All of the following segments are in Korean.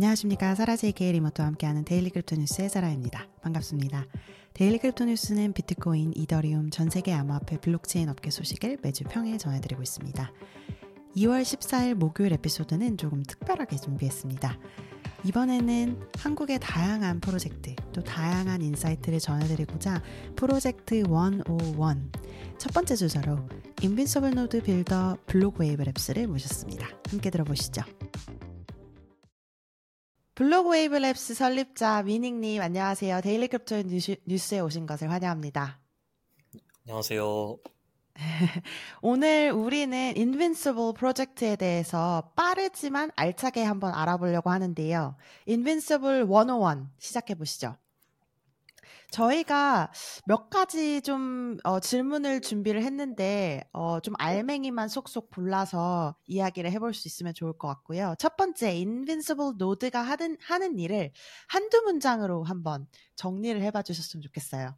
안녕하십니까. 사라제이케이 리모트와 함께하는 Daily Crypto News의 사라입니다. 반갑습니다. Daily Crypto News는 비트코인, 이더리움, 전 세계 암호화폐 블록체인 업계 소식을 매주 평일 전해드리고 있습니다. 2월 14일 목요일 에피소드는 조금 특별하게 준비했습니다. 이번에는 한국의 다양한 프로젝트, 또 다양한 인사이트를 전해드리고자 프로젝트 101, 첫 번째 주자로 Invincible 노드 builder 블록 웨이브 랩스를 모셨습니다. 함께 들어보시죠. 블록 웨이브 랩스 설립자 미닝님 안녕하세요. Daily Crypto News, 에 오신 것을 환영합니다. 안녕하세요. 오늘 우리는 Invincible 프로젝트에 대해서 빠르지만 알차게 한번 알아보려고 하는데요. Invincible 101 시작해 보시죠. 저희가 몇 가지 좀 어, 질문을 준비를 했는데 어, 좀 알맹이만 쏙쏙 골라서 이야기를 해볼 수 있으면 좋을 것 같고요. 첫 번째, Invincible 노드가 하는, 하는 일을 한두 문장으로 한번 정리를 해봐 주셨으면 좋겠어요.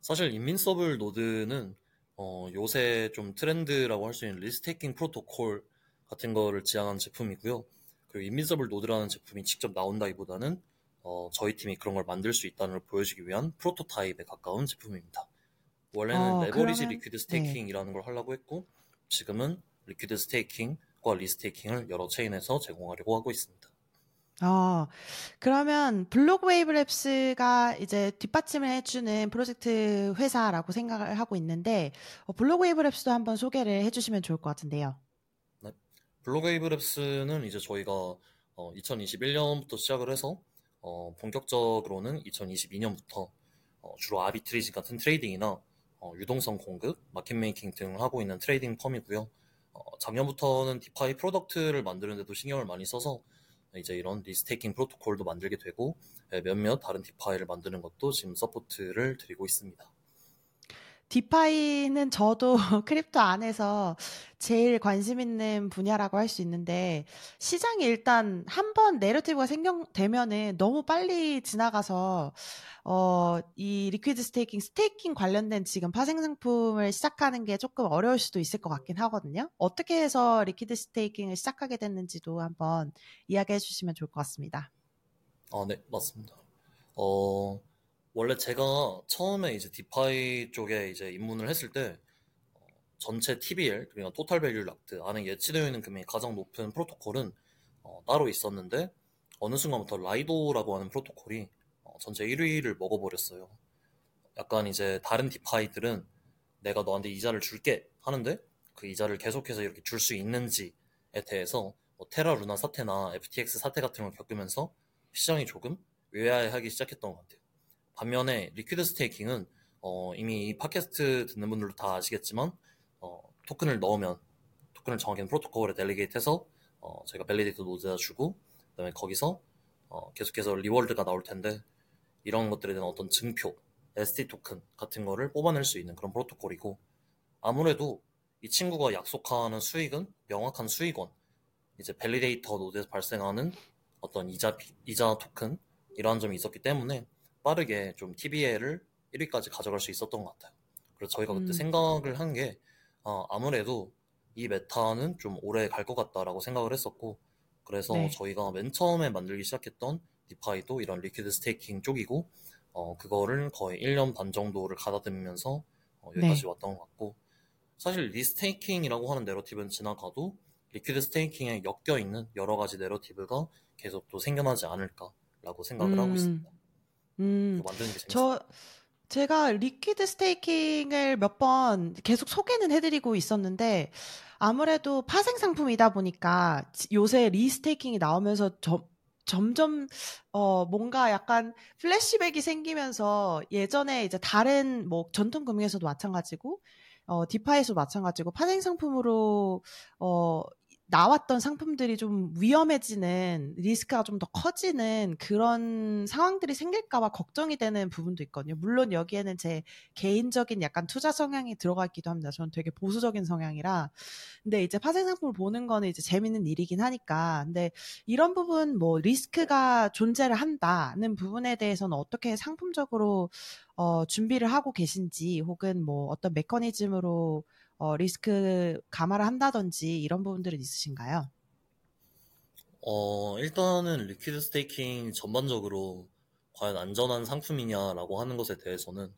사실 Invincible Node는 어, 요새 좀 트렌드라고 할 수 있는 restaking 프로토콜 같은 거를 지향한 제품이고요. 그리고 Invincible Node라는 제품이 직접 나온다기보다는 어, 저희 팀이 그런 걸 만들 수 있다는 걸 보여주기 위한 프로토타입에 가까운 제품입니다. 원래는 어, 레버리지 그러면, liquid staking이라는 네. 걸 하려고 했고 지금은 liquid staking과 restaking을 여러 체인에서 제공하려고 하고 있습니다. 어, 그러면 Blockwave Labs가 이제 뒷받침을 해주는 프로젝트 회사라고 생각을 하고 있는데 어, Blockwave Labs도 한번 소개를 해주시면 좋을 것 같은데요. 네, Blockwave Labs는 이제 저희가 어, 2021년부터 시작을 해서 어, 본격적으로는 2022년부터 어, 주로 arbitrage 같은 trading이나 어, 유동성 공급, market making 등을 하고 있는 trading firm이고요. 어, 작년부터는 DeFi product를 만드는데도 신경을 많이 써서 이제 이런 restaking 프로토콜도 만들게 되고 예, 몇몇 다른 DeFi를 만드는 것도 지금 support를 드리고 있습니다. DeFi는 저도 crypto 안에서 제일 관심 있는 분야라고 할 수 있는데 시장이 일단 한 번 narrative가 생겨되면은 너무 빨리 지나가서 어, 이 liquid staking, staking 관련된 지금 파생 상품을 시작하는 게 조금 어려울 수도 있을 것 같긴 하거든요. 어떻게 해서 liquid staking을 시작하게 됐는지도 한번 이야기해 주시면 좋을 것 같습니다. 아, 네, 맞습니다. 어, 원래 제가 처음에 이제 DeFi 쪽에 이제 입문을 했을 때 어, 전체 TVL 그러니까 total value locked 안에 예치되어 있는 금액이 가장 높은 프로토콜은 어, 따로 있었는데 어느 순간부터 Lido라고 하는 프로토콜이 어, 전체 1위를 먹어버렸어요. 약간 이제 다른 DeFi들은 내가 너한테 이자를 줄게 하는데 그 이자를 계속해서 이렇게 줄 수 있는지에 대해서 뭐 테라 루나 사태나 FTX 사태 같은 걸 겪으면서 시장이 조금 의아해하기 시작했던 것 같아요. 반면에 liquid staking은 어, 이미 이 팟캐스트 듣는 분들도 다 아시겠지만 어, 토큰을 넣으면 토큰을 정확히 프로토콜에 delegate해서 어, 저희가 validator node에다 주고 그다음에 거기서 어, 계속해서 reward가 나올 텐데 이런 것들에 대한 어떤 증표, ST 토큰 같은 거를 뽑아낼 수 있는 그런 프로토콜이고 아무래도 이 친구가 약속하는 수익은 명확한 수익원 이제 validator node에서 발생하는 어떤 이자 이자 토큰 이러한 점이 있었기 때문에 빠르게 좀 TVL을 1위까지 가져갈 수 있었던 것 같아요. 그래서 저희가 그때 음. 생각을 한 게 어, 아무래도 이 meta는 좀 오래 갈 것 같다라고 생각을 했었고 그래서 네. 저희가 맨 처음에 만들기 시작했던 DeFi도 이런 liquid staking 쪽이고 어, 그거를 거의 1년 반 정도를 가다듬으면서 어, 여기까지 네. 왔던 것 같고 사실 restaking이라고 하는 narrative는 지나가도 liquid staking에 엮여 있는 여러 가지 narrative가 계속 또 생겨나지 않을까라고 생각을 음. 하고 있습니다. 음, 만드는 게 재밌어요. 저 제가 liquid staking을 몇 번 계속 소개는 해드리고 있었는데 아무래도 파생 상품이다 보니까 요새 restaking이 나오면서 저, 점점 어 뭔가 약간 플래시백이 생기면서 예전에 이제 다른 뭐 전통 금융에서도 마찬가지고 어 디파에서도 마찬가지고 파생 상품으로 어 나왔던 상품들이 좀 위험해지는 리스크가 좀 더 커지는 그런 상황들이 생길까봐 걱정이 되는 부분도 있거든요. 물론 여기에는 제 개인적인 약간 투자 성향이 들어가 있기도 합니다. 저는 되게 보수적인 성향이라. 근데 이제 파생 상품을 보는 거는 이제 재밌는 일이긴 하니까. 근데 이런 부분 뭐 리스크가 존재를 한다는 부분에 대해서는 어떻게 상품적으로 어, 준비를 하고 계신지 혹은 뭐 어떤 메커니즘으로 어, 리스크 완화를 한다든지 이런 부분들은 있으신가요? 어, 일단은 liquid staking 전반적으로 과연 안전한 상품이냐라고 하는 것에 대해서는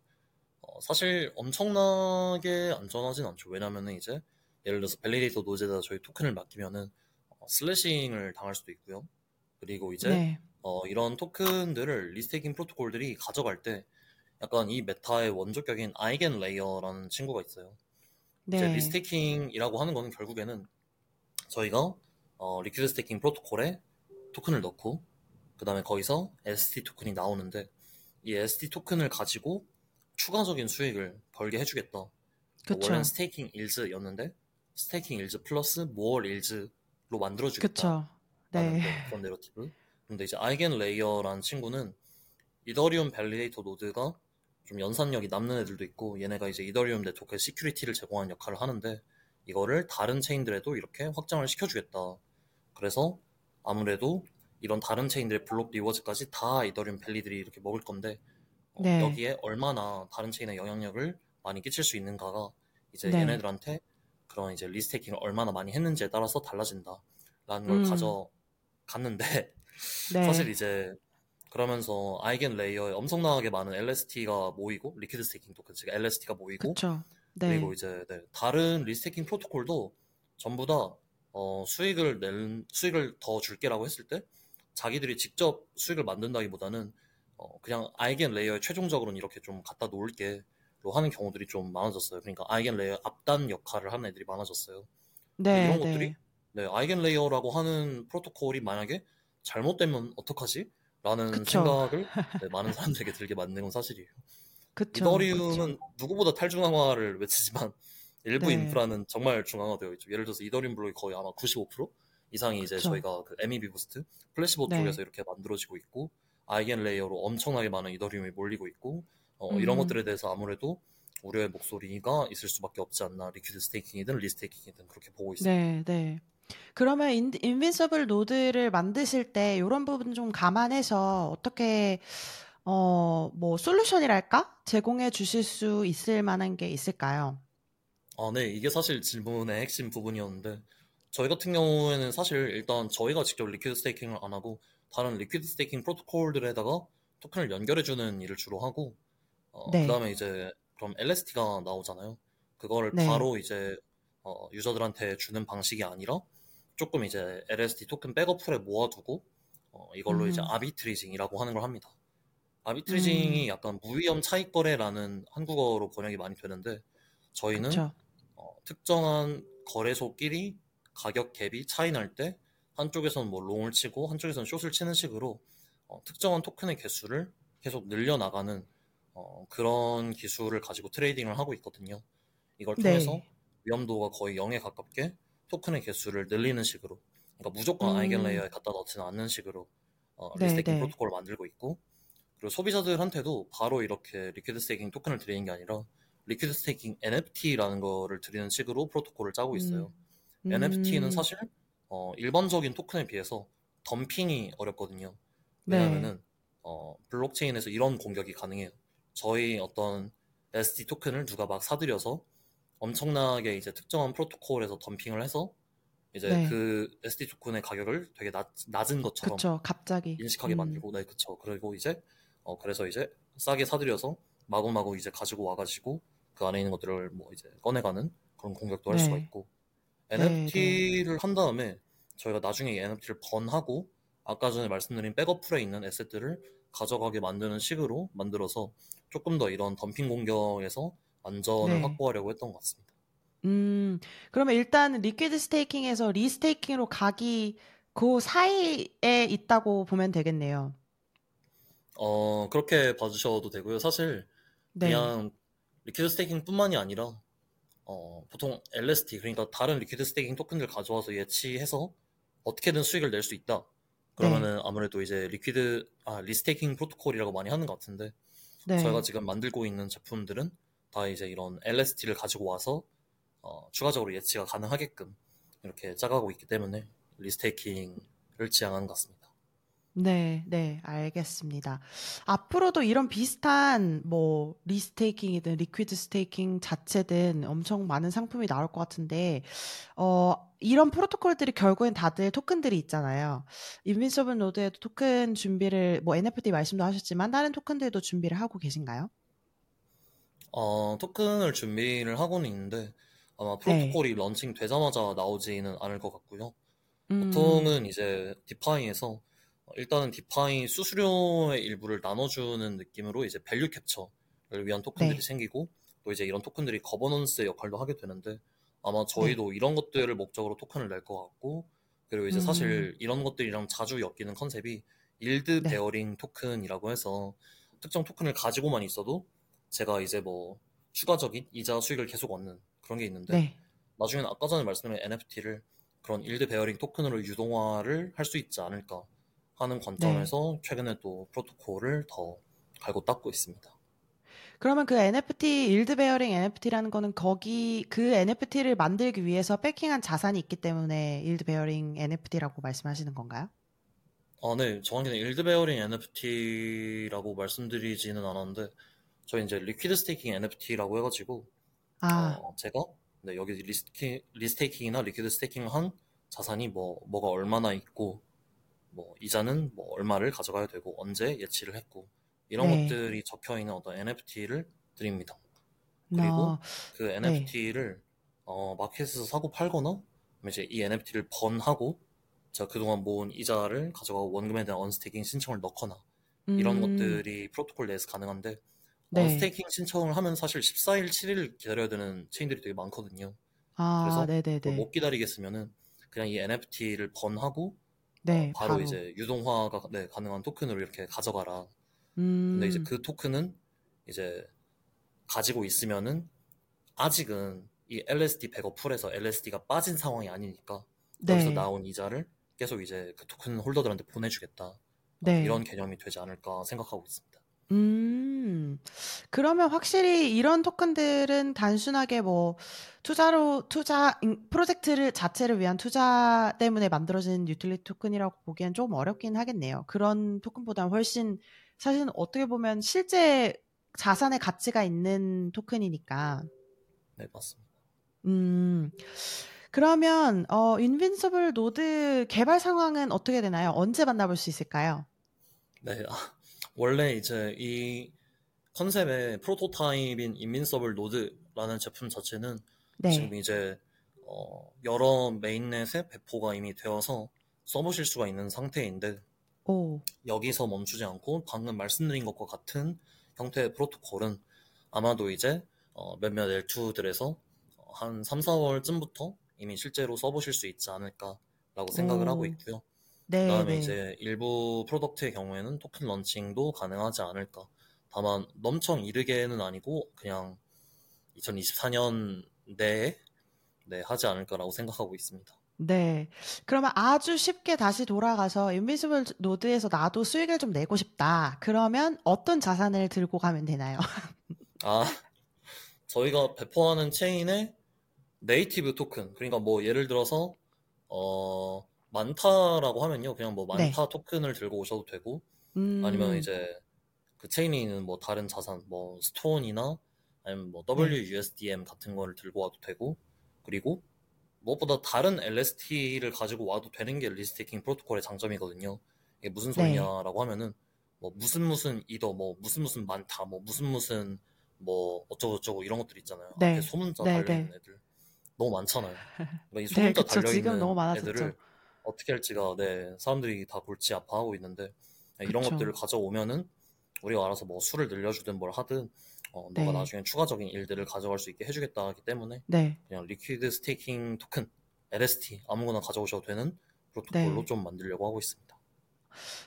어, 사실 엄청나게 안전하진 않죠. 왜냐면은 이제 예를 들어서 validator nodes에다 저희 토큰을 맡기면은 어, slashing을 당할 수도 있고요. 그리고 이제 네. 어, 이런 토큰들을 restaking 프로토콜들이 가져갈 때 약간 이 meta의 원조격인 EigenLayer라는 친구가 있어요. 네. 이제 restaking이라고 하는 거는 결국에는 저희가 어, liquid staking 프로토콜에 토큰을 넣고 그 다음에 거기서 ST 토큰이 나오는데 이 ST 토큰을 가지고 추가적인 수익을 벌게 해주겠다. 그러니까 원래는 staking yields였는데 staking yields plus more yields로 만들어주겠다. 그쵸. 네. 그런 내러티브. 근데 이제 EigenLayer라는 친구는 이더리움 validator node가 좀 연산력이 남는 애들도 있고 얘네가 이제 이더리움 네트워크의 security를 제공하는 역할을 하는데 이거를 다른 체인들에도 이렇게 확장을 시켜주겠다. 그래서 아무래도 이런 다른 체인들의 block rewards까지 다 이더리움 validator들이 이렇게 먹을 건데 어, 네. 여기에 얼마나 다른 체인의 영향력을 많이 끼칠 수 있는가가 이제 네. 얘네들한테 그런 이제 restaking을 얼마나 많이 했는지에 따라서 달라진다라는 걸 음. 가져갔는데 네. 사실 이제 그러면서 EigenLayer에 엄청나게 많은 LST가 모이고 liquid staking token 즉 LST가 모이고 네. 그리고 이제 네, 다른 restaking 프로토콜도 전부 다 어, 수익을 낼 수익을 더 줄게라고 했을 때 자기들이 직접 수익을 만든다기보다는 어, 그냥 EigenLayer에 최종적으로는 이렇게 좀 갖다 놓을게로 하는 경우들이 좀 많아졌어요. 그러니까 EigenLayer 앞단 역할을 하는 애들이 많아졌어요. 네, 이런 네. 것들이 네, EigenLayer라고 하는 프로토콜이 만약에 잘못되면 어떡하지? 라는 그쵸. 생각을 네, 많은 사람들에게 들게 만든 건 사실이에요. 그쵸, 이더리움은 그쵸. 누구보다 탈중앙화를 외치지만 일부 네. 인프라는 정말 중앙화되어 있죠. 예를 들어서 이더리움 블록이 거의 아마 95% 이상이 이제 저희가 그 MEV Boost, Flashbots 네. 쪽에서 이렇게 만들어지고 있고 EigenLayer로 엄청나게 많은 이더리움이 몰리고 있고 어, 음. 이런 것들에 대해서 아무래도 우려의 목소리가 있을 수밖에 없지 않나 liquid staking이든 restaking이든 그렇게 보고 있습니다. 네, 네. 그러면 인, 인빈서블 노드를 만드실 때 이런 부분 좀 감안해서 어떻게 어, 뭐 솔루션이랄까 제공해 주실 수 있을 만한 게 있을까요? 아, 네, 이게 사실 질문의 핵심 부분이었는데 저희 같은 경우에는 사실 일단 저희가 직접 liquid staking을 안 하고 다른 liquid staking 프로토콜들에다가 토큰을 연결해 주는 일을 주로 하고 어, 네. 그 다음에 이제 그럼 LST가 나오잖아요. 그거를 네. 바로 이제 어, 유저들한테 주는 방식이 아니라 조금 이제 LST 토큰 백업 pool에 모아두고 어, 이걸로 음. 이제 arbitraging이라고 하는 걸 합니다. arbitraging이 음. 약간 무위험 차익 거래라는 한국어로 번역이 많이 되는데 저희는 어, 특정한 거래소끼리 가격 갭이 차이 날 때 한쪽에서는 뭐 long을 치고 한쪽에서는 숏을 치는 식으로 어, 특정한 토큰의 개수를 계속 늘려나가는 어, 그런 기술을 가지고 trading을 하고 있거든요. 이걸 통해서 네. 위험도가 거의 0에 가깝게 토큰의 개수를 늘리는 식으로 그러니까 무조건 음. EigenLayer에 갖다 넣지는 않는 식으로 어, 네, restaking 네. 프로토콜을 만들고 있고 그리고 소비자들한테도 바로 이렇게 liquid staking 토큰을 드리는 게 아니라 liquid staking NFT라는 거를 드리는 식으로 프로토콜을 짜고 있어요. 음. NFT는 음. 사실 어, 일반적인 토큰에 비해서 덤핑이 어렵거든요. 네. 왜냐하면은 네. 어, 블록체인에서 이런 공격이 가능해요. 저희 어떤 LSD 토큰을 누가 막 사들여서 엄청나게 이제 특정한 프로토콜에서 덤핑을 해서 이제 네. 그 LSD 토큰의 가격을 되게 낮, 낮은 것처럼 그쵸, 갑자기 인식하게 음. 만들고 네 그쵸 그리고 이제 어 그래서 이제 싸게 사들여서 마구마구 이제 가지고 와가지고 그 안에 있는 것들을 뭐 이제 꺼내가는 그런 공격도 할 네. 수가 있고 NFT를 네, 네. 한 다음에 저희가 나중에 NFT를 burn하고 아까 전에 말씀드린 백업 pool에 있는 asset들을 가져가게 만드는 식으로 만들어서 조금 더 이런 덤핑 공격에서 안전을 네. 확보하려고 했던 것 같습니다. 음, 그러면 일단 liquid staking에서 restaking으로 가기 그 사이에 있다고 보면 되겠네요. 어, 그렇게 봐주셔도 되고요. 사실 네. 그냥 liquid staking뿐만이 아니라 어, 보통 LST 그러니까 다른 liquid staking 토큰들 가져와서 예치해서 어떻게든 수익을 낼 수 있다. 그러면은 네. 아무래도 이제 liquid 아 restaking 프로토콜이라고 많이 하는 것 같은데 네. 저희가 지금 만들고 있는 제품들은 다 이제 이런 LST를 가지고 와서 어, 추가적으로 예치가 가능하게끔 이렇게 짜가고 있기 때문에 restaking을 지향하는 것 같습니다. 네, 네, 알겠습니다. 앞으로도 이런 비슷한 뭐 restaking이든 liquid staking 자체든 엄청 많은 상품이 나올 것 같은데 어 이런 프로토콜들이 결국엔 다들 토큰들이 있잖아요. Invincible Node에도 토큰 준비를 뭐 NFT 말씀도 하셨지만 다른 토큰들도 준비를 하고 계신가요? 어, 토큰을 준비를 하고는 있는데 아마 네. 프로토콜이 네. 런칭 되자마자 나오지는 않을 것 같고요. 음. 보통은 이제 DeFi에서 일단은 DeFi 수수료의 일부를 나눠주는 느낌으로 이제 value capture를 위한 토큰들이 네. 생기고 또 이제 이런 토큰들이 거버넌스 역할도 하게 되는데 아마 저희도 네. 이런 것들을 목적으로 토큰을 낼 것 같고 그리고 이제 음. 사실 이런 것들이랑 자주 엮이는 concept이 yield 네. 베어링 토큰이라고 해서 특정 토큰을 가지고만 있어도 제가 이제 뭐 추가적인 이자 수익을 계속 얻는 그런 게 있는데 네. 나중에는 아까 전에 말씀드린 NFT를 그런 yield bearing 토큰으로 유동화를 할 수 있지 않을까 하는 관점에서 네. 최근에 또 프로토콜을 더 갈고 닦고 있습니다. 그러면 그 NFT yield bearing NFT라는 거는 거기 그 NFT를 만들기 위해서 backing한 자산이 있기 때문에 yield bearing NFT라고 말씀하시는 건가요? 아, 네. 정확히는 yield bearing NFT라고 말씀드리지는 않았는데 저희 이제 liquid staking NFT라고 해가지고 아. 어, 제가 네, 여기 리스키, restaking이나 liquid staking을 한 자산이 뭐 뭐가 얼마나 있고 뭐 이자는 뭐 얼마를 가져가야 되고 언제 예치를 했고 이런 네. 것들이 적혀 있는 어떤 NFT를 드립니다. 그리고 어, 그 NFT를 네. 어, 마켓에서 사고 팔거나 이제 이 NFT를 번하고 제가 그동안 모은 이자를 가져가고 원금에 대한 언스테이킹 신청을 넣거나 이런 음. 것들이 프로토콜 내에서 가능한데 네. 언스테이킹 신청을 하면 사실 14일, 7일 기다려야 되는 체인들이 되게 많거든요. 아, 그래서 네네네. 못 기다리겠으면은 그냥 이 NFT를 번하고 네, 어, 바로, 바로, 이제 유동화가 네, 가능한 토큰으로 이렇게 가져가라. 음. 근데 이제 음. 그 토큰은 이제 가지고 있으면은 아직은 이 LSD 백업 pool에서 LSD가 빠진 상황이 아니니까 네. 여기서 나온 이자를 계속 이제 그 토큰 holder들한테 보내주겠다. 네. 이런 개념이 되지 않을까 생각하고 있습니다. 음. 그러면 확실히 이런 토큰들은 단순하게 뭐 투자로 투자 프로젝트를 자체를 위한 투자 때문에 만들어진 유틸리티 토큰이라고 보기엔 좀 어렵긴 하겠네요. 그런 토큰보다는 훨씬 사실은 어떻게 보면 실제 자산의 가치가 있는 토큰이니까. 네, 맞습니다. 음. 그러면 어 Invincible Node 개발 상황은 어떻게 되나요? 언제 만나볼 수 있을까요? 네. 아, 원래 이제 이 concept의 프로토타입인 Invincible Node라는 제품 자체는 네. 지금 이제 어, 여러 mainnet에 배포가 이미 되어서 써보실 수가 있는 상태인데 오. 여기서 멈추지 않고 방금 말씀드린 것과 같은 형태의 프로토콜은 아마도 이제 어, 몇몇 L2들에서 한 3, 4월쯤부터 이미 실제로 써보실 수 있지 않을까라고 생각을 오. 하고 있고요. 네, 그다음에 네. 이제 일부 product의 경우에는 토큰 런칭도 가능하지 않을까. 다만 엄청 이르게는 아니고 그냥 2024년 내에 네, 하지 않을까라고 생각하고 있습니다. 네. 그러면 아주 쉽게 다시 돌아가서 인비지블 노드에서 나도 수익을 좀 내고 싶다. 그러면 어떤 자산을 들고 가면 되나요? 아, 저희가 배포하는 체인의 native token. 그러니까 뭐 예를 들어서 어 만타라고 하면요. 그냥 뭐 네. 만타 네. 토큰을 들고 오셔도 되고 음... 아니면 이제 그 체인에 있는 뭐 다른 자산 뭐 스톤이나 아니면 뭐 WUSDM 네. 같은 거를 들고 와도 되고 그리고 무엇보다 다른 LST를 가지고 와도 되는 게 리스테이킹 프로토콜의 장점이거든요. 이게 무슨 네. 소리냐라고 네. 하면은 뭐 무슨 무슨 이더 뭐 무슨 무슨 많다 뭐 무슨 무슨 뭐 어쩌고 저쩌고 이런 것들 있잖아요. 네. 앞에 소문자 네, 달려 있는 네. 애들 너무 많잖아요. 그러니까 이 소문자 달려 있는 애들을 어떻게 할지가 네 사람들이 다 골치 아파하고 있는데 네, 이런. 것들을 가져오면은 우리가 알아서 뭐 수를 늘려주든 뭘 하든 어, 네. 너가 나중에 추가적인 일들을 가져갈 수 있게 해주겠다 하기 때문에 네. 그냥 liquid staking token LST 아무거나 가져오셔도 되는 프로토콜로 네. 좀 만들려고 하고 있습니다.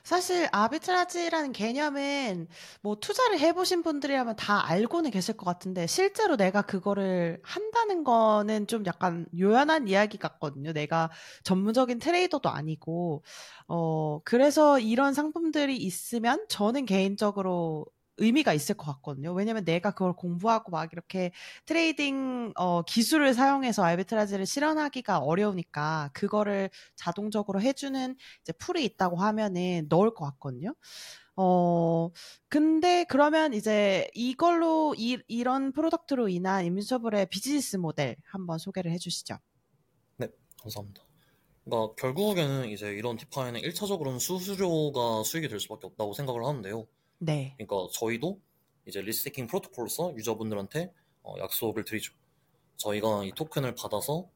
사실 arbitrage라는 개념은 뭐 투자를 해보신 분들이라면 다 알고는 계실 것 같은데 실제로 내가 그거를 한다는 거는 좀 약간 요원한 이야기 같거든요. 내가 전문적인 트레이더도 아니고 어 그래서 이런 상품들이 있으면 저는 개인적으로 의미가 있을 것 같거든요. 왜냐면 내가 그걸 공부하고 막 이렇게 trading 어, 기술을 사용해서 arbitrage를 실현하기가 어려우니까 그거를 자동적으로 해주는 이제 pool이 있다고 하면은 넣을 것 같거든요. 어, 근데 그러면 이제 이걸로 이, 이런 프로덕트로 인한 인비저블의 비즈니스 모델 한번 소개를 해주시죠. 네. 감사합니다. 그러니까 결국에는 이제 이런 DeFi는 1차적으로는 수수료가 수익이 될 수밖에 없다고 생각을 하는데요. 네. 그러니까 저희도 이제 restaking 프로토콜로서 유저분들한테 어, 약속을 드리죠. 저희가 이 토큰을 받아서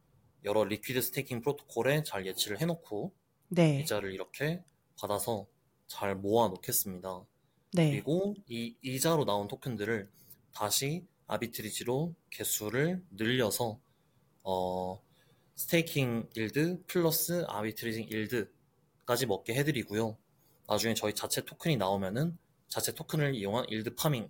여러 liquid staking 프로토콜에 잘 예치를 해놓고 네. 이자를 이렇게 받아서 잘 모아 놓겠습니다. 네. 그리고 이 이자로 나온 토큰들을 다시 arbitrage로 개수를 늘려서 어, staking yield plus arbitraging yield까지 먹게 해드리고요. 나중에 저희 자체 토큰이 나오면은 자체 토큰을 이용한 일드 파밍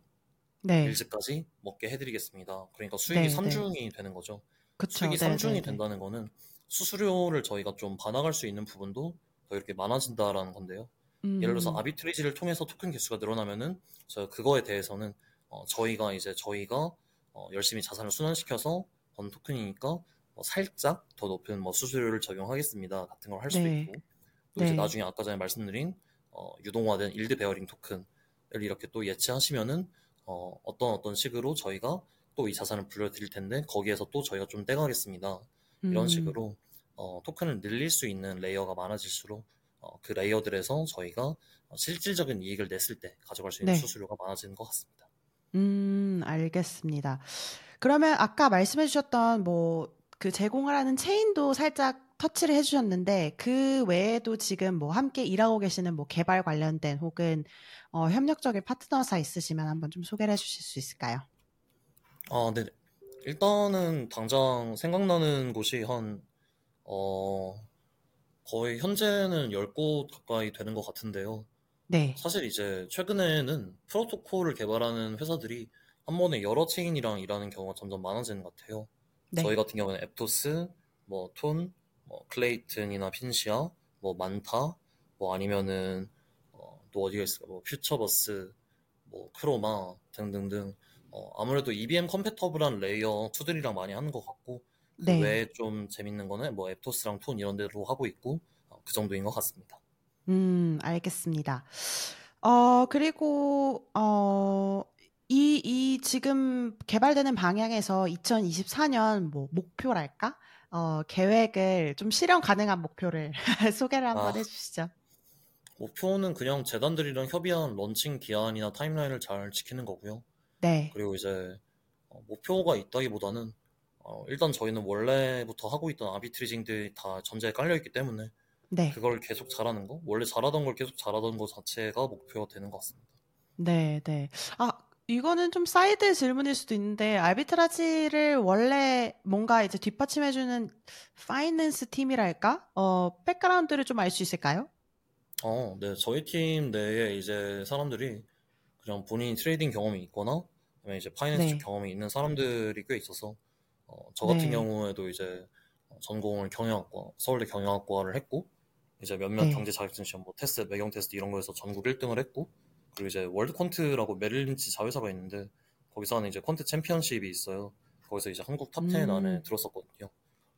네. 일즈까지 먹게 해드리겠습니다. 그러니까 수익이 네, 3중이 되는 거죠. 그쵸. 수익이 네, 3중이 네, 네. 된다는 거는 수수료를 저희가 좀 반항할 수 있는 부분도 더 이렇게 많아진다라는 건데요. 예를 들어서 음, 아비트리지를 통해서 토큰 개수가 늘어나면은 저 그거에 대해서는 어, 저희가 이제 저희가 어, 열심히 자산을 순환시켜서 번 토큰이니까 뭐 살짝 더 높은 뭐 수수료를 적용하겠습니다 같은 걸 할 수도 네. 있고 또 이제 네. 나중에 아까 전에 말씀드린 어, 유동화된 yield bearing token을 이렇게 또 예치하시면은 어, 어떤 어떤 식으로 저희가 또 이 자산을 불려드릴 텐데 거기에서 또 저희가 좀 떼가겠습니다 이런 음, 식으로 어, 토큰을 늘릴 수 있는 layer가 많아질수록 어, 그 layer들에서 저희가 어, 실질적인 이익을 냈을 때 가져갈 수 있는 네. 수수료가 많아지는 것 같습니다. 음, 알겠습니다. 그러면 아까 말씀해 주셨던 뭐 그 제공하라는 체인도 살짝 터치를 해 주셨는데 그 외에도 지금 뭐 함께 일하고 계시는 뭐 개발 관련된 혹은 어, 협력적인 파트너사 있으시면 한번 좀 소개를 해 주실 수 있을까요? 아, 네. 일단은 당장 생각나는 곳이 한, 어, 거의 현재는 10곳 가까이 되는 것 같은데요. 네. 사실 이제 최근에는 프로토콜을 개발하는 회사들이 한 번에 여러 체인이랑 일하는 경우가 점점 많아지는 것 같아요. 네. 저희 같은 경우는 앱토스, 뭐 톤, 뭐 클레이튼이나 핀시아, 뭐 만타, 뭐 아니면은 어, 또 어디가 있을까? 뭐 퓨처버스, 뭐 크로마 등등등. 어, 아무래도 EBM 컴패터블한 레이어 2들이랑 많이 하는 것 같고 그 네. 외에 좀 재밌는 거는 뭐 앱토스랑 톤 이런 데로 하고 있고 어, 그 정도인 것 같습니다. 음, 알겠습니다. 어, 그리고, 어, 이, 이 지금 개발되는 방향에서 2024년 뭐 목표랄까? 어, 계획을 좀 실현 가능한 목표를 소개를 한번 아, 해주시죠. 목표는 그냥 재단들이랑 협의한 런칭 기한이나 타임라인을 잘 지키는 거고요. 네, 그리고 이제 어, 목표가 있다기보다는 어, 일단 저희는 원래부터 하고 있던 arbitraging들이 다 전제에 깔려 있기 때문에 네, 그걸 계속 잘하는 거, 원래 잘하던 걸 계속 잘하던 거 자체가 목표가 되는 것 같습니다. 네, 네. 아, 이거는 좀 사이드 질문일 수도 있는데, arbitrage를 원래 뭔가 이제 뒷받침해주는 finance 팀이랄까? 어, 백그라운드를 좀 알 수 있을까요? 어, 네, 저희 팀 내에 이제 사람들이 그냥 본인이 trading 경험이 있거나 아니면 이제 finance 쪽 네, 경험이 있는 사람들이 꽤 있어서 어, 저 같은 네, 경우에도 이제 어, 전공을 경영학과, 서울대 경영학과를 했고 이제 몇몇 네, 경제 자격증 시험, 뭐 테샛, 매경 테스트 이런 거에서 전국 1등을 했고 그리고 이제 월드퀀트라고 메릴 린치 자회사가 있는데 거기서 하는 이제 quant championship이 있어요. 거기서 이제 한국 top 10 안에 음, 들었었거든요.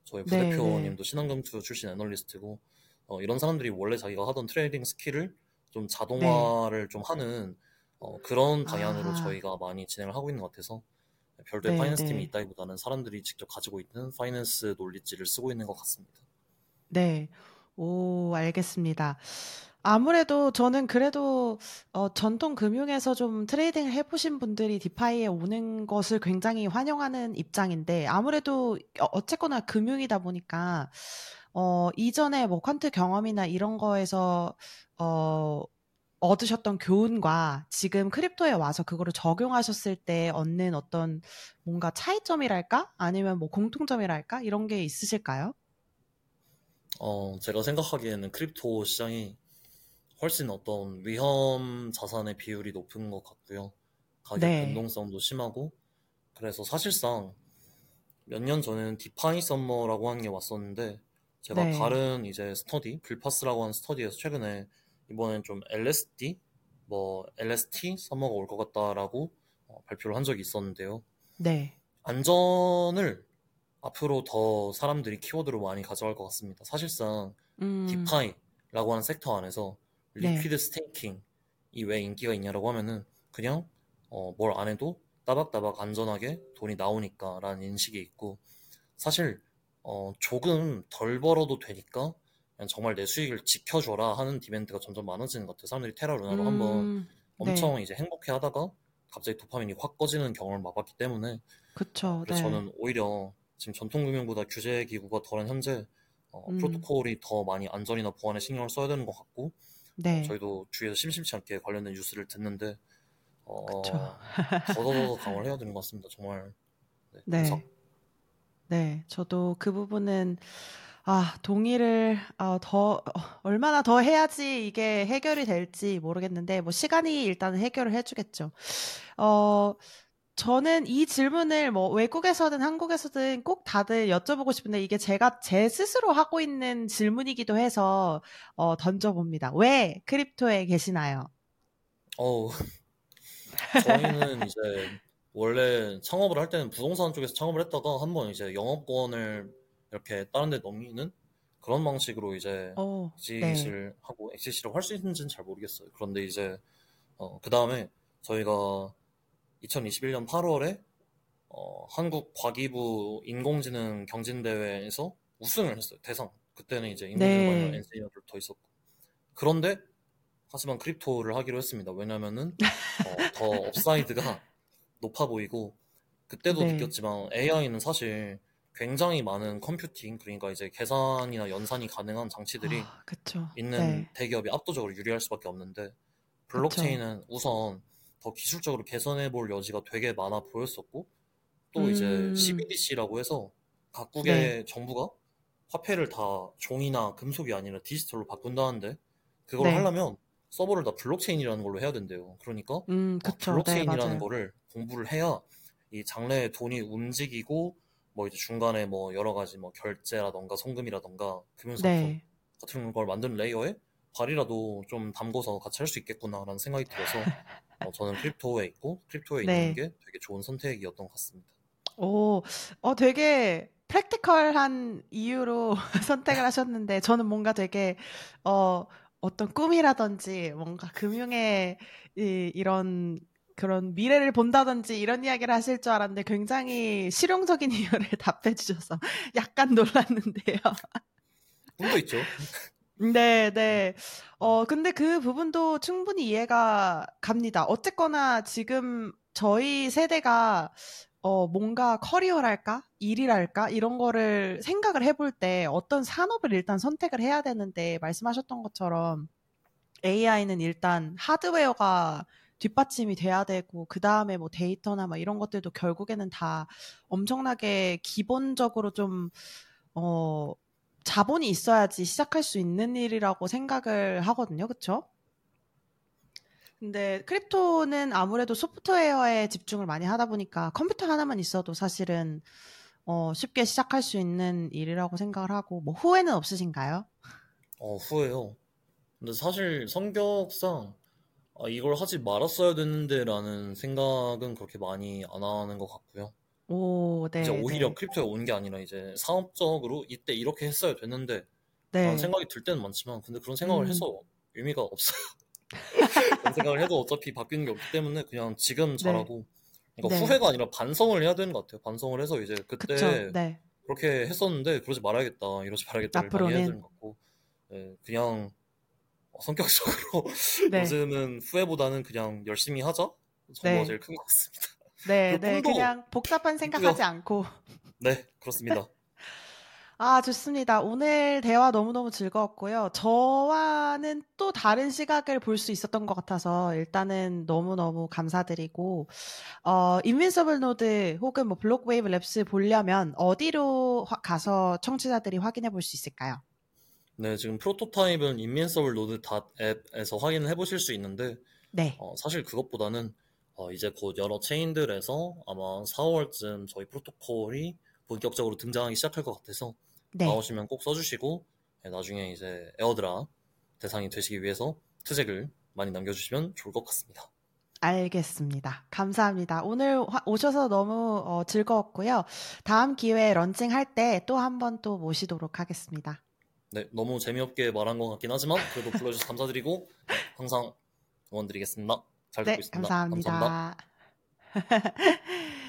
저희 네, 네, 부대표님도 신한금투 출신 애널리스트고 어, 이런 사람들이 원래 자기가 하던 trading skill을 좀 네. 자동화를 좀 하는 어, 그런 방향으로 아, 저희가 많이 진행을 하고 있는 것 같아서 별도의 네, finance 팀이 네, 있다기보다는 사람들이 직접 가지고 있는 finance knowledge를 쓰고 있는 것 같습니다. 네. 오, 알겠습니다. 아무래도 저는 그래도 어, 전통 금융에서 좀 trading을 해 보신 분들이 DeFi에 오는 것을 굉장히 환영하는 입장인데 아무래도 어- 어쨌거나 금융이다 보니까 어, 이전에 뭐 quant 경험이나 이런 거에서 어, 얻으셨던 교훈과 지금 crypto에 와서 그거를 적용하셨을 때 얻는 어떤 뭔가 차이점이랄까? 아니면 뭐 공통점이랄까? 이런 게 있으실까요? 어, 제가 생각하기에는 crypto 시장이 훨씬 어떤 위험 자산의 비율이 높은 것 같고요. 가격 네, 변동성도 심하고, 그래서 사실상 몇 년 전에는 DeFi summer라고 하는 게 왔었는데, 제가 네, 다른 이제 스터디, 불파스라고 하는 스터디에서 최근에 이번엔 좀 LSD, 뭐 LST 썸머가 올 것 같다라고 어, 발표를 한 적이 있었는데요. 네. 안전을 앞으로 더 사람들이 키워드로 많이 가져갈 것 같습니다. 사실상 음, DeFi라고 하는 섹터 안에서 네, liquid staking이 왜 인기가 있냐라고 하면은 그냥 어, 뭘 안 해도 따박따박 안전하게 돈이 나오니까라는 인식이 있고 사실 어, 조금 덜 벌어도 되니까 그냥 정말 내 수익을 지켜줘라 하는 디맨드가 점점 많아지는 것 같아요. 사람들이 테라 루나로 음, 한번 엄청 네. 이제 행복해 하다가 갑자기 도파민이 확 꺼지는 경험을 맛봤기 때문에 그쵸. 그래서 네. 저는 오히려 지금 전통금융보다 규제 기구가 덜한 현재 어, 음. 프로토콜이 더 많이 안전이나 보안에 신경을 써야 되는 것 같고 네. 저희도 주위에서 심심치 않게 관련된 뉴스를 듣는데 어. 더더더 강화를 해야 되는 것 같습니다. 정말 네, 네. 네. 저도 그 부분은 아, 동의를 아, 더 어, 얼마나 더 해야지 이게 해결이 될지 모르겠는데 뭐 시간이 일단은 해결을 해주겠죠. 어, 저는 이 질문을 뭐 외국에서든 한국에서든 꼭 다들 여쭤보고 싶은데 이게 제가 제 스스로 하고 있는 질문이기도 해서 어, 던져봅니다. 왜 크립토에 계시나요? 어우, 저희는 이제 원래 창업을 할 때는 부동산 쪽에서 창업을 했다가 한 번 이제 영업권을 이렇게 다른 데 넘기는 그런 방식으로 이제 어, 네. 엑짓을 하고 엑짓이라고 할 수 있는지는 잘 모르겠어요. 그런데 이제 어, 그 다음에 저희가 2021년 8월에 어, 한국 과기부 인공지능 경진대회에서 우승을 했어요. 대상. 그때는 이제 인공지능 네. 엔지니어들 더 있었고. 그런데 하지만 crypto를 하기로 했습니다. 왜냐면은 어, 더 upside가 높아 보이고 그때도 네. 느꼈지만 AI는 사실 굉장히 많은 컴퓨팅 그러니까 이제 계산이나 연산이 가능한 장치들이 아, 그쵸. 있는 네. 대기업이 압도적으로 유리할 수밖에 없는데 블록체인은 우선 더 기술적으로 개선해 볼 여지가 되게 많아 보였었고 또 이제 음. CBDC라고 해서 각국의 네. 정부가 화폐를 다 종이나 금속이 아니라 디지털로 바꾼다는데 그걸 네. 하려면 서버를 다 블록체인이라는 걸로 해야 된대요. 그러니까 음, 아, 그쵸. 네, 블록체인이라는 맞아요. 거를 공부를 해야 이 장래에 돈이 움직이고 뭐 이제 중간에 뭐 여러 가지 뭐 결제라던가 송금이라던가 금융상품 네. 같은 걸 만드는 layer에 발이라도 좀 담궈서 같이 할 수 있겠구나라는 생각이 들어서 어, 저는 crypto에 있고 crypto에 네. 있는 게 되게 좋은 선택이었던 것 같습니다. 오, 어, 되게 프랙티컬한 이유로 선택을 하셨는데, 저는 뭔가 되게, 어, 어떤 꿈이라든지, 뭔가 금융의 이, 이런, 그런 미래를 본다든지 이런 이야기를 하실 줄 알았는데 굉장히 실용적인 이유를 답해 주셔서 약간 놀랐는데요. 꿈도 있죠. 네, 네. 어, 근데 그 부분도 충분히 이해가 갑니다. 어쨌거나 지금 저희 세대가 어, 뭔가 커리어랄까? 일이랄까? 이런 거를 생각을 해볼 때 어떤 산업을 일단 선택을 해야 되는데 말씀하셨던 것처럼 AI는 일단 하드웨어가 뒷받침이 돼야 되고 그 다음에 뭐 데이터나 막 이런 것들도 결국에는 다 엄청나게 기본적으로 좀 어, 자본이 있어야지 시작할 수 있는 일이라고 생각을 하거든요. 그쵸? 근데 크립토는 아무래도 소프트웨어에 집중을 많이 하다 보니까 컴퓨터 하나만 있어도 사실은 어, 쉽게 시작할 수 있는 일이라고 생각을 하고 뭐 후회는 없으신가요? 어, 후회요. 근데 사실 성격상 아, 이걸 하지 말았어야 됐는데라는 생각은 그렇게 많이 안 하는 것 같고요. 오, 네, 이제 오히려 네, 크립토에 온 게 아니라 이제 사업적으로 이때 이렇게 했어야 됐는데 네. 생각이 들 때는 많지만 근데 그런 생각을 음, 해서 의미가 없어요. 그런 생각을 해도 어차피 바뀌는 게 없기 때문에 그냥 지금 네, 잘하고 그러니까 네. 후회가 아니라 반성을 해야 되는 것 같아요. 반성을 해서 이제 그쵸, 그때 네. 그렇게 했었는데 그러지 말아야겠다, 이러지 말아야겠다를 많이 해야 앞으로는, 되는 것 같고 예, 그냥 성격적으로 네, 요즘은 후회보다는 그냥 열심히 하자 네, 제일 큰 것 같습니다. 네, 그리고 네. 그냥 복잡한 생각하지 있고요. 않고. 네, 그렇습니다. 아, 좋습니다. 오늘 대화 너무너무 즐거웠고요. 저와는 또 다른 시각을 볼 수 있었던 것 같아서 일단은 너무너무 감사드리고, 어, Invincible Node 혹은 뭐 블록웨이브 랩스 보려면 어디로 화- 가서 청취자들이 확인해 볼 수 있을까요? 네, 지금 프로토타입은 Invincible Node 앱에서 확인을 해보실 수 있는데 네, 어, 사실 그것보다는 어, 이제 곧 여러 체인들에서 아마 4월쯤 저희 프로토콜이 본격적으로 등장하기 시작할 것 같아서 네. 나오시면 꼭 써주시고 네, 나중에 이제 에어드랍 대상이 되시기 위해서 트잭을 많이 남겨주시면 좋을 것 같습니다. 알겠습니다. 감사합니다. 오늘 화- 오셔서 너무 어, 즐거웠고요. 다음 기회에 런칭할 때 또 한 번 또 모시도록 하겠습니다. 네, 너무 재미없게 말한 것 같긴 하지만 그래도 불러주셔서 감사드리고 네, 항상 응원드리겠습니다. 잘 듣고 네, 있습니다. 감사합니다. 감사합니다.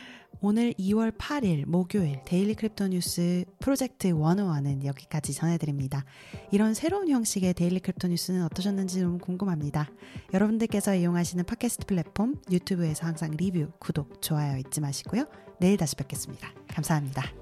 오늘 2월 8일 목요일 Daily Crypto News Project 101은 여기까지 전해드립니다. 이런 새로운 형식의 Daily Crypto News는 어떠셨는지 너무 궁금합니다. 여러분들께서 이용하시는 팟캐스트 플랫폼 유튜브에서 항상 리뷰, 구독, 좋아요 잊지 마시고요. 내일 다시 뵙겠습니다. 감사합니다.